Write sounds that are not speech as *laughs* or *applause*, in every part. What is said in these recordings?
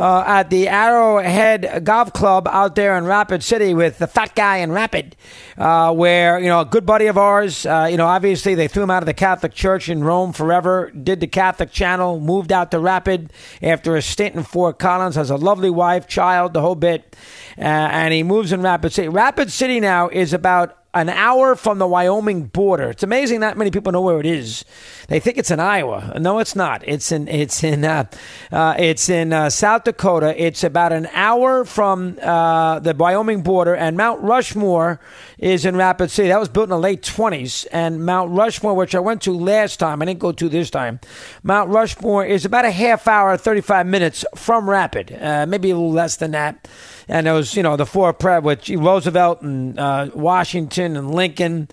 uh, at the Arrowhead Golf Club out there in Rapid City with the fat guy in Rapid, uh, where, you know, a good buddy of ours, uh, you know, obviously they threw him out of the Catholic Church in Rome forever, did the Catholic channel, moved out to Rapid after a stint in Fort Collins, has a lovely wife, child, the whole bit, uh, and he moves in Rapid City. Rapid City now is about an hour from the Wyoming border. It's amazing that many people know where it is. They think it's in Iowa. No, it's not. It's in it's in uh, uh, it's in uh, South Dakota. It's about an hour from uh, the Wyoming border, and Mount Rushmore is in Rapid City. That was built in the late twenties, and Mount Rushmore, which I went to last time, I didn't go to this time. Mount Rushmore is about a half hour, thirty five minutes from Rapid, uh, maybe a little less than that and it was you know the four pre with Roosevelt and uh, Washington and Lincoln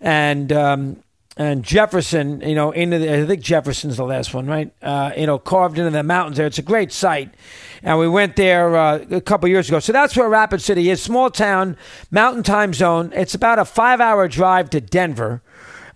and um, and Jefferson. You know, into the, I think Jefferson's the last one, right? Uh, you know, carved into the mountains there. It's a great site, and we went there uh, a couple years ago. So that's where Rapid City is. Small town, mountain time zone. It's about a five-hour drive to Denver.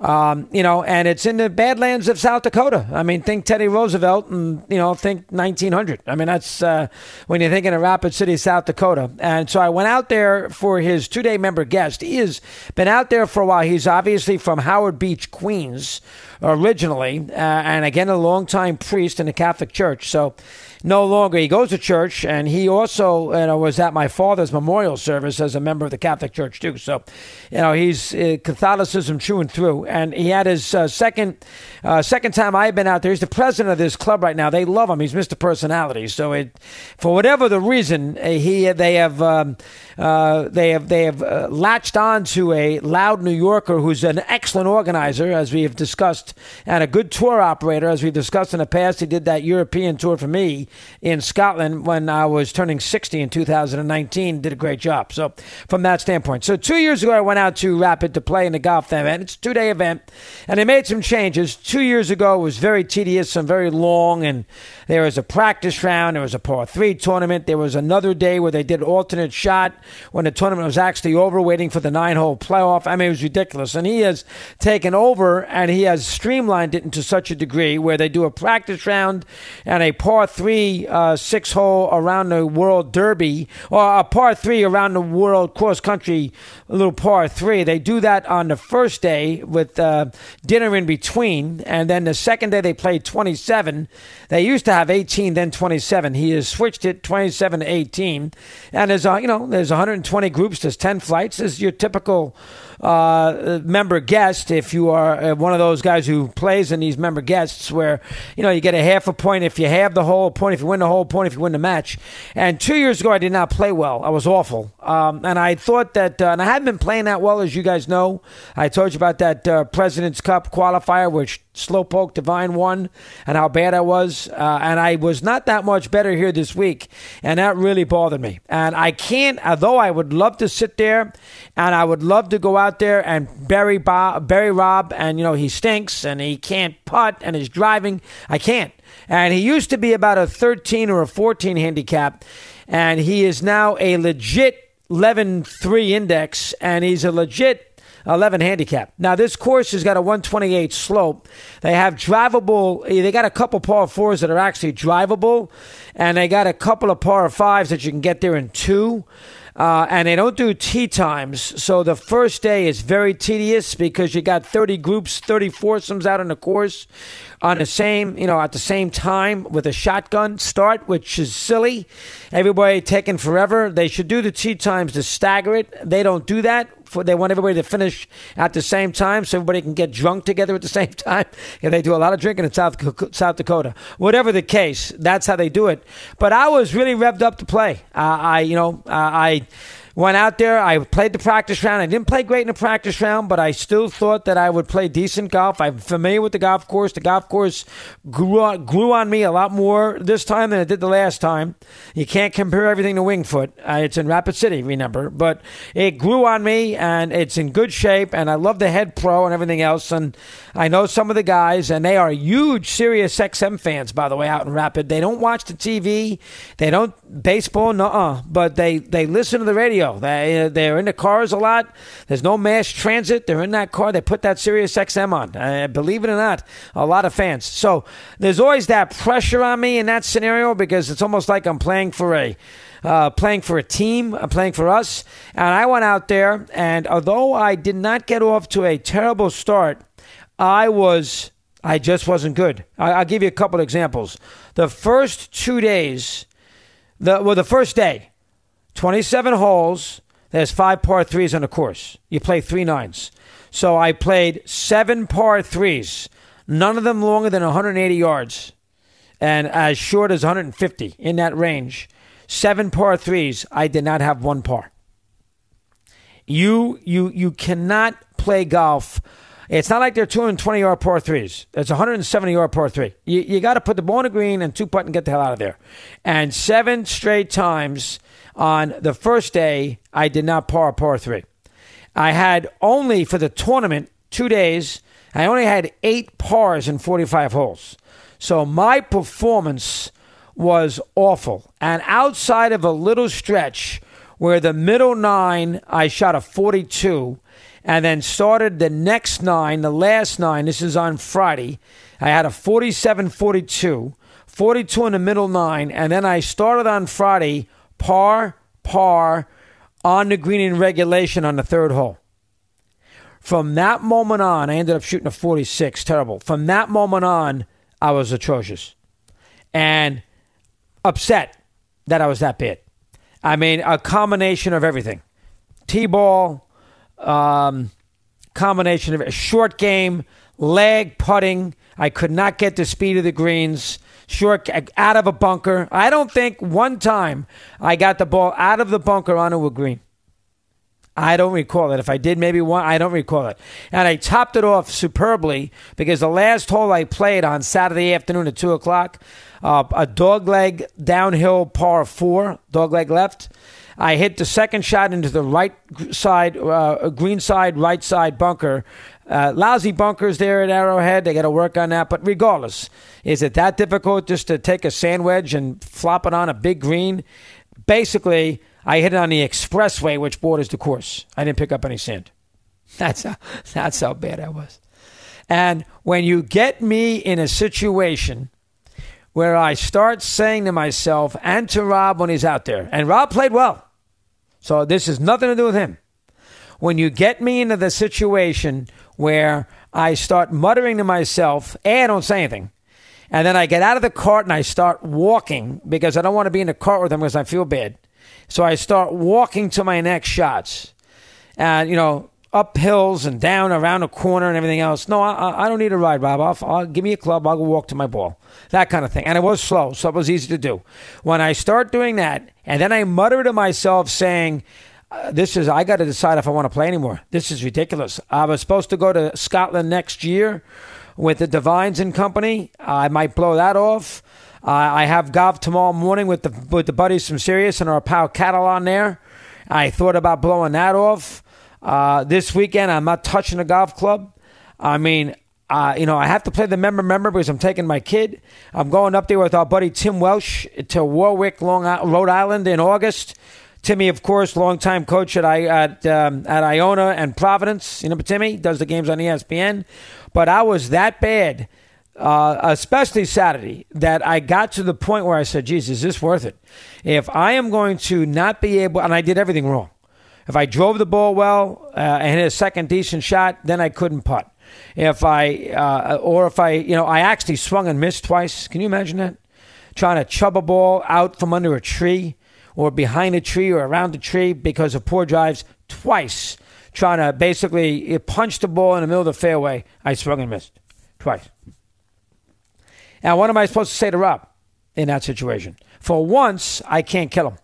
Um, you know, and it's in the Badlands of South Dakota. I mean, think Teddy Roosevelt, and you know, think 1900. I mean, that's uh, when you're thinking of Rapid City, South Dakota. And so I went out there for his two-day member guest. He has been out there for a while. He's obviously from Howard Beach, Queens, originally, uh, and again a longtime priest in the Catholic Church. So no longer. He goes to church, and he also you know, was at my father's memorial service as a member of the Catholic Church too. So, you know, he's uh, Catholicism true and through. And he had his uh, second uh, second time I've been out there. He's the president of this club right now. They love him. He's Mr. Personality. So, it, for whatever the reason, uh, he they have um, uh, they have they have latched on to a loud New Yorker who's an excellent organizer, as we have discussed, and a good tour operator, as we've discussed in the past. He did that European tour for me in Scotland when I was turning 60 in 2019. Did a great job. So from that standpoint, so two years ago I went out to Rapid to play in the golf event. It's a two day event, and they made some changes. Two years ago it was very tedious and very long, and there was a practice round. There was a par three tournament. There was another day where they did alternate shot when the tournament was actually over, waiting for the nine hole playoff. I mean, it was ridiculous. And he has taken over and he has streamlined it into such a degree where they do a practice round and a par three uh, six hole around the World Derby or a par three around the World Cross Country, little par three. They do that on the first day with uh, dinner in between, and then the second day they play 27. They used to have 18, then 27. He has switched it 27 to 18, and there's uh, you know there's 120 groups. There's 10 flights. This is your typical uh, member guest if you are uh, one of those guys who plays in these member guests where you know you get a half a point if you have the whole point if you win the whole point if you win the match and two years ago i did not play well i was awful um, and i thought that uh, and i hadn't been playing that well as you guys know i told you about that uh, president's cup qualifier which Slowpoke Divine won and how bad I was. Uh, and I was not that much better here this week. And that really bothered me. And I can't, although I would love to sit there and I would love to go out there and bury, Bob, bury Rob. And, you know, he stinks and he can't putt and he's driving. I can't. And he used to be about a 13 or a 14 handicap. And he is now a legit 11 3 index. And he's a legit 11 handicap. Now, this course has got a 128 slope. They have drivable, eh, they got a couple par fours that are actually drivable, and they got a couple of par fives that you can get there in two. Uh, and they don't do tee times. So the first day is very tedious because you got 30 groups, 30 foursomes out on the course on the same, you know, at the same time with a shotgun start, which is silly. Everybody taking forever. They should do the tee times to stagger it. They don't do that for, they want everybody to finish at the same time so everybody can get drunk together at the *laughs* same time. And they do a lot of drinking in South South Dakota. Whatever the case, that's how they do it. But I was really revved up to play. Uh, I, you know, uh, I Went out there. I played the practice round. I didn't play great in the practice round, but I still thought that I would play decent golf. I'm familiar with the golf course. The golf course grew on, grew on me a lot more this time than it did the last time. You can't compare everything to Wingfoot. Uh, it's in Rapid City, remember, but it grew on me, and it's in good shape. And I love the head pro and everything else. And I know some of the guys, and they are huge Sirius XM fans, by the way, out in Rapid. They don't watch the TV. They don't baseball, no, but they they listen to the radio. They they're in the cars a lot. There's no mass transit. They're in that car. They put that Sirius XM on. Uh, believe it or not, a lot of fans. So there's always that pressure on me in that scenario because it's almost like I'm playing for a. Uh, playing for a team, uh, playing for us. And I went out there, and although I did not get off to a terrible start, I was, I just wasn't good. I, will give you a couple examples. The first two days, the well, the first day, 27 holes. There's five par threes on the course. You play three nines. So I played seven par threes, none of them longer than 180 yards, and as short as 150 in that range. Seven par threes. I did not have one par. You you you cannot play golf. It's not like they're 220 yard par threes. It's 170 yard par three. You, you got to put the ball in the green and two putt and get the hell out of there. And seven straight times on the first day, I did not par a par three. I had only for the tournament two days. I only had eight pars in 45 holes. So my performance was awful. And outside of a little stretch where the middle nine, I shot a 42 and then started the next nine, the last nine. This is on Friday. I had a 47 42, 42 in the middle nine. And then I started on Friday par, par on the green in regulation on the third hole. From that moment on, I ended up shooting a 46. Terrible. From that moment on, I was atrocious and upset that I was that bad. I mean, a combination of everything T ball, um, combination of a short game, lag putting. I could not get the speed of the greens short out of a bunker. I don't think one time I got the ball out of the bunker onto a green. I don't recall it. If I did, maybe one. I don't recall it. And I topped it off superbly because the last hole I played on Saturday afternoon at two o'clock, uh, a dogleg downhill par four, dogleg left. I hit the second shot into the right side, uh, green side, right side bunker. Uh, lousy bunkers there at Arrowhead. They got to work on that. But regardless, is it that difficult just to take a sand wedge and flop it on a big green? Basically, I hit it on the expressway, which borders the course. I didn't pick up any sand. That's how, *laughs* that's how bad I was. And when you get me in a situation where I start saying to myself and to Rob when he's out there, and Rob played well. So this has nothing to do with him. When you get me into the situation where I start muttering to myself, A, I don't say anything. And then I get out of the cart and I start walking because I don't want to be in the cart with them because I feel bad. So I start walking to my next shots. And, you know, up hills and down around a corner and everything else. No, I, I don't need a ride, Bob. I'll, I'll, give me a club. I'll go walk to my ball. That kind of thing. And it was slow, so it was easy to do. When I start doing that, and then I mutter to myself saying, uh, this is I got to decide if I want to play anymore. This is ridiculous. I was supposed to go to Scotland next year with the Divines and Company. I might blow that off. Uh, I have golf tomorrow morning with the with the buddies from Sirius and our pal Catalan there. I thought about blowing that off. Uh, this weekend, I'm not touching a golf club. I mean, uh, you know, I have to play the member member because I'm taking my kid. I'm going up there with our buddy Tim Welsh to Warwick, Long Rhode Island in August. Timmy, of course, longtime coach at I at um, at Iona and Providence. You know, Timmy does the games on ESPN. But I was that bad, uh, especially Saturday, that I got to the point where I said, "Jesus, is this worth it? If I am going to not be able, and I did everything wrong. If I drove the ball well uh, and hit a second decent shot, then I couldn't putt. If I uh, or if I, you know, I actually swung and missed twice. Can you imagine that? Trying to chub a ball out from under a tree." or behind a tree or around a tree because of poor drives twice, trying to basically punch the ball in the middle of the fairway. I swung and missed twice. Now, what am I supposed to say to Rob in that situation? For once, I can't kill him.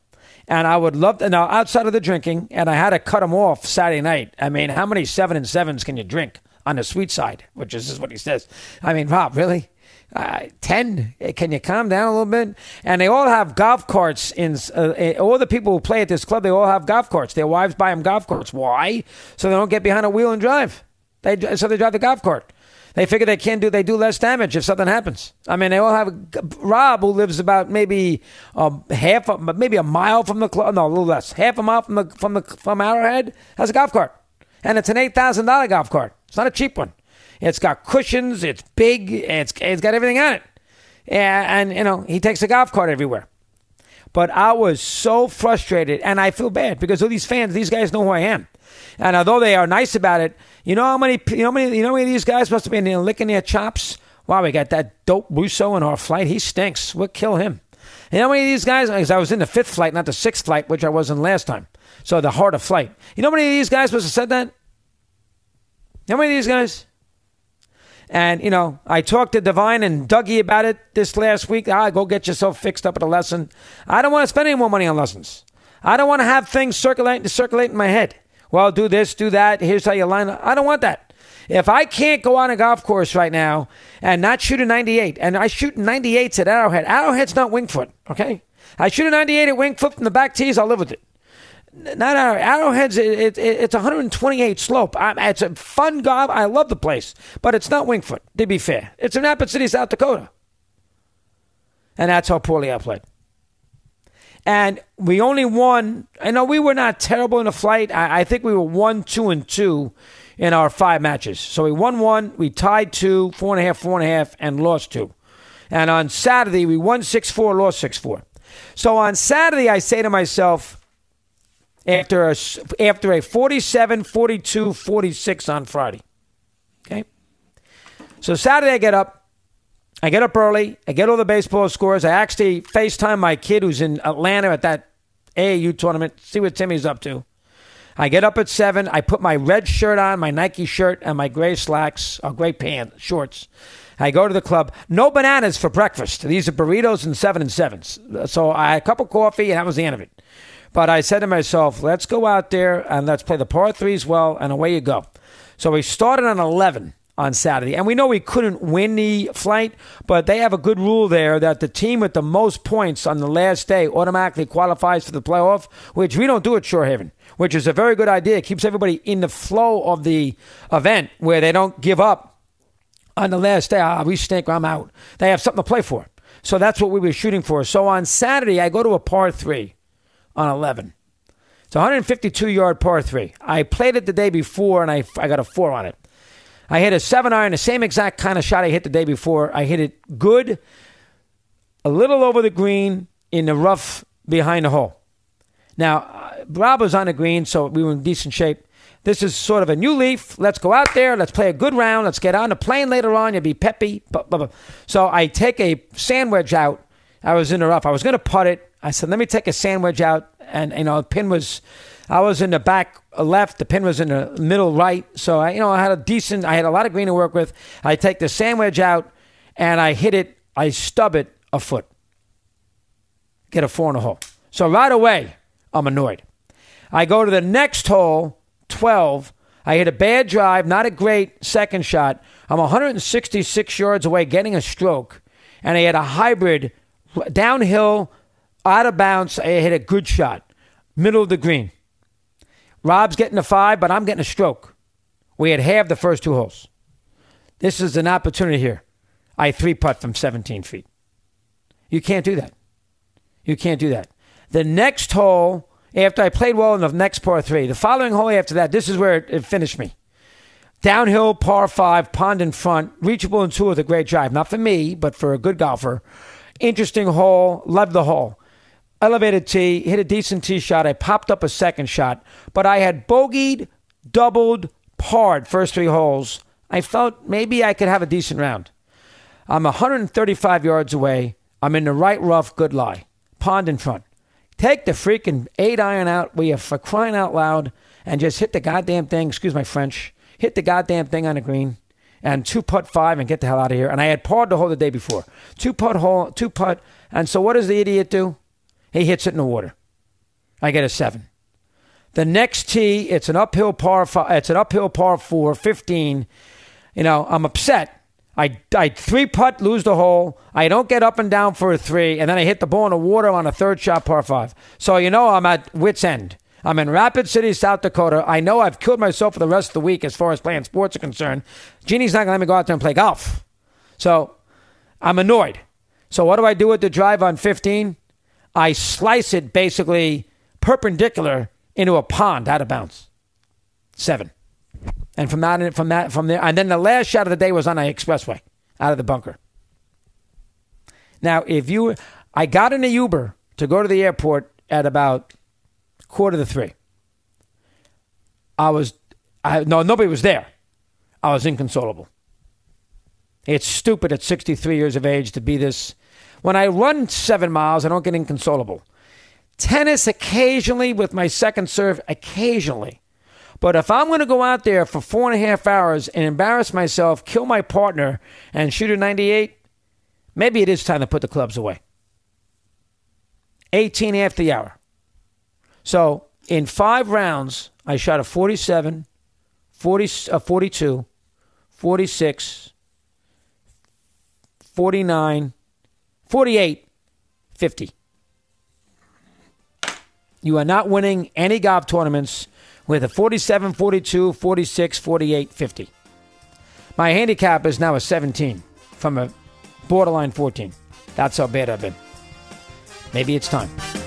And I would love to now outside of the drinking, and I had to cut him off Saturday night. I mean, how many seven and sevens can you drink on the sweet side? Which is, is what he says. I mean, Rob, really? Uh, 10 can you calm down a little bit and they all have golf carts in uh, all the people who play at this club they all have golf carts their wives buy them golf carts why so they don't get behind a wheel and drive they so they drive the golf cart they figure they can do they do less damage if something happens i mean they all have rob who lives about maybe um, half of, maybe a mile from the club no a little less half a mile from the from the from arrowhead has a golf cart and it's an $8000 golf cart it's not a cheap one it's got cushions. It's big. It's it's got everything on it. And, and you know he takes a golf cart everywhere. But I was so frustrated, and I feel bad because all these fans, these guys know who I am, and although they are nice about it, you know how many, you know how many, you know how many of these guys must have been licking their chops. Wow, we got that dope Russo in our flight. He stinks. We'll kill him. You know how many of these guys? Because I was in the fifth flight, not the sixth flight, which I wasn't last time. So the harder flight. You know how many of these guys must have said that? How many of these guys? And, you know, I talked to Divine and Dougie about it this last week. Ah, go get yourself fixed up at a lesson. I don't want to spend any more money on lessons. I don't want to have things circulate, circulate in my head. Well, do this, do that. Here's how you line up. I don't want that. If I can't go on a golf course right now and not shoot a 98, and I shoot 98s at Arrowhead, Arrowhead's not Wingfoot, okay? I shoot a 98 at Wingfoot from the back tees, I'll live with it not Arrow, Arrowhead's it, it, it's 128 slope. I, it's a fun golf. I love the place, but it's not Wingfoot. To be fair, it's in Rapid City, South Dakota, and that's how poorly I played. And we only won. I know we were not terrible in the flight. I, I think we were one, two, and two in our five matches. So we won one, we tied two, four and a half, four and a half, and lost two. And on Saturday we won six four, lost six four. So on Saturday I say to myself after a, after a 47, 42, 46 on Friday. Okay? So Saturday I get up. I get up early. I get all the baseball scores. I actually FaceTime my kid who's in Atlanta at that AAU tournament, see what Timmy's up to. I get up at 7. I put my red shirt on, my Nike shirt, and my gray slacks, or gray pants, shorts. I go to the club. No bananas for breakfast. These are burritos and seven and sevens. So I had a cup of coffee, and that was the end of it. But I said to myself, let's go out there and let's play the par threes well, and away you go. So we started on 11 on Saturday. And we know we couldn't win the flight, but they have a good rule there that the team with the most points on the last day automatically qualifies for the playoff, which we don't do at Shorehaven, which is a very good idea. It keeps everybody in the flow of the event where they don't give up on the last day. Ah, we stink, I'm out. They have something to play for. So that's what we were shooting for. So on Saturday, I go to a par three on 11. It's 152 yard par three. I played it the day before and I, I got a four on it. I hit a seven iron, the same exact kind of shot I hit the day before. I hit it good, a little over the green in the rough behind the hole. Now, uh, Rob was on the green, so we were in decent shape. This is sort of a new leaf. Let's go out there. Let's play a good round. Let's get on the plane later on. You'll be peppy. So I take a sand wedge out. I was in the rough. I was going to putt it. I said, let me take a sand wedge out. And, you know, the pin was, I was in the back left. The pin was in the middle right. So, I, you know, I had a decent, I had a lot of green to work with. I take the sand wedge out and I hit it, I stub it a foot. Get a four in a hole. So right away, I'm annoyed. I go to the next hole, 12. I hit a bad drive, not a great second shot. I'm 166 yards away getting a stroke. And I had a hybrid downhill out of bounds. I hit a good shot, middle of the green. Rob's getting a five, but I'm getting a stroke. We had halved the first two holes. This is an opportunity here. I three putt from 17 feet. You can't do that. You can't do that. The next hole, after I played well in the next par three, the following hole after that, this is where it, it finished me. Downhill, par five, pond in front, reachable in two with a great drive. Not for me, but for a good golfer. Interesting hole. Loved the hole elevated tee, hit a decent tee shot. I popped up a second shot, but I had bogeyed, doubled, parred first three holes. I felt maybe I could have a decent round. I'm 135 yards away. I'm in the right rough, good lie. Pond in front. Take the freaking eight iron out, we are for crying out loud, and just hit the goddamn thing, excuse my French, hit the goddamn thing on the green, and two putt five and get the hell out of here. And I had parred the hole the day before. Two putt hole, two putt. And so what does the idiot do? He hits it in the water. I get a seven. The next tee, it's an uphill par. Five, it's an uphill par four, 15. You know, I'm upset. I, I three putt, lose the hole. I don't get up and down for a three, and then I hit the ball in the water on a third shot, par five. So you know I'm at wits end. I'm in Rapid City, South Dakota. I know I've killed myself for the rest of the week as far as playing sports are concerned. Jeannie's not going to let me go out there and play golf. So I'm annoyed. So what do I do with the drive on 15? I slice it basically perpendicular into a pond out of bounds. Seven. And from that, from that, from there, and then the last shot of the day was on the expressway, out of the bunker. Now, if you, I got in a Uber to go to the airport at about quarter to three. I was, I no, nobody was there. I was inconsolable. It's stupid at 63 years of age to be this. When I run seven miles, I don't get inconsolable. Tennis occasionally with my second serve, occasionally. But if I'm going to go out there for four and a half hours and embarrass myself, kill my partner, and shoot a 98, maybe it is time to put the clubs away. 18 after the hour. So in five rounds, I shot a 47, 40, uh, 42, 46, 49, 48, 50. You are not winning any golf tournaments with a 47, 42, 46, 48, 50. My handicap is now a 17 from a borderline 14. That's how bad I've been. Maybe it's time.